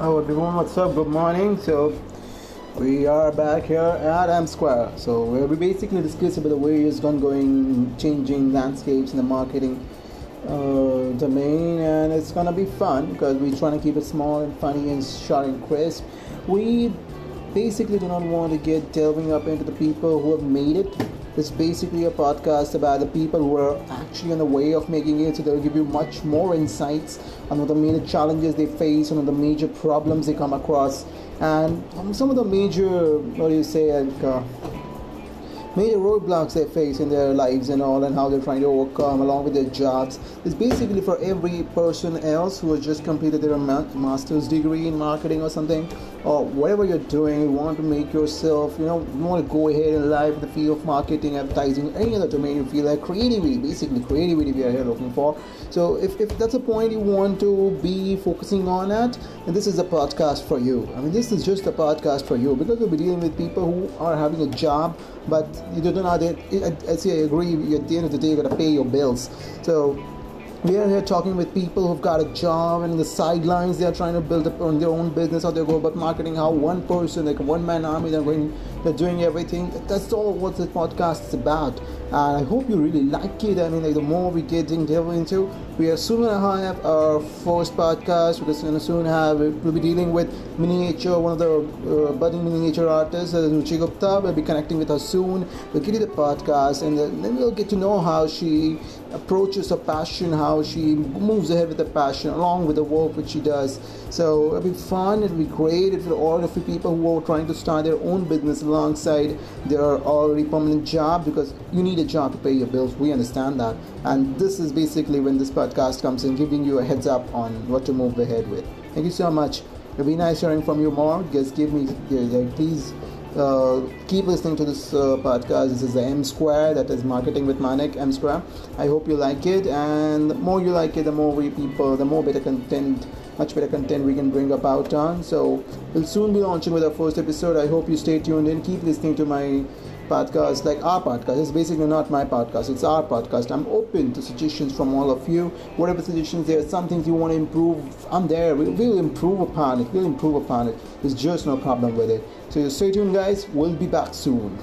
Oh everyone, what's up? Good morning. So we are back here at M Square. So where we basically discuss about the various ongoing changing landscapes in the marketing uh, domain, and it's gonna be fun because we're trying to keep it small and funny and short and crisp. We basically do not want to get delving up into the people who have made it it's basically a podcast about the people who are actually on the way of making it. So they'll give you much more insights on the major challenges they face, on the major problems they come across, and some of the major, what do you say, like, uh, major roadblocks they face in their lives and all and how they're trying to overcome along with their jobs. It's basically for every person else who has just completed their master's degree in marketing or something or whatever you're doing you want to make yourself you know you want to go ahead in life in the field of marketing advertising any other domain you feel like creativity basically creativity we are here looking for. So if, if that's a point you want to be focusing on at then this is a podcast for you. I mean this is just a podcast for you because we'll be dealing with people who are having a job but you that I, I I agree at the end of the day you gotta pay your bills. So we are here talking with people who've got a job and the sidelines they are trying to build up on their own business how they go about marketing how one person like one man army they're going they're doing everything. That's all what this podcast is about. And I hope you really like it. I mean, like the more we get delve into, we are soon gonna have our first podcast. We're gonna soon have we'll be dealing with miniature, one of the uh, budding miniature artists, uh, Ruchi Gupta. We'll be connecting with her soon. We'll give you the podcast, and then we'll get to know how she approaches her passion, how she moves ahead with the passion, along with the work which she does. So it'll be fun. It'll be great. If all of the people who are trying to start their own business alongside their already permanent job, because you need a job to pay your bills. We understand that. And this is basically when this podcast comes in, giving you a heads up on what to move ahead with. Thank you so much. It'll be nice hearing from you more. Just give me, please uh, keep listening to this uh, podcast. This is the M Square, that is Marketing with Manik, M Square. I hope you like it, and the more you like it, the more we people, the more better content, much better content we can bring about on. So we'll soon be launching with our first episode. I hope you stay tuned and keep listening to my podcast, like our podcast. It's basically not my podcast, it's our podcast. I'm open to suggestions from all of you. Whatever suggestions there, are, some things you want to improve, I'm there. We'll, we'll improve upon it. We'll improve upon it. There's just no problem with it. So stay tuned, guys. We'll be back soon.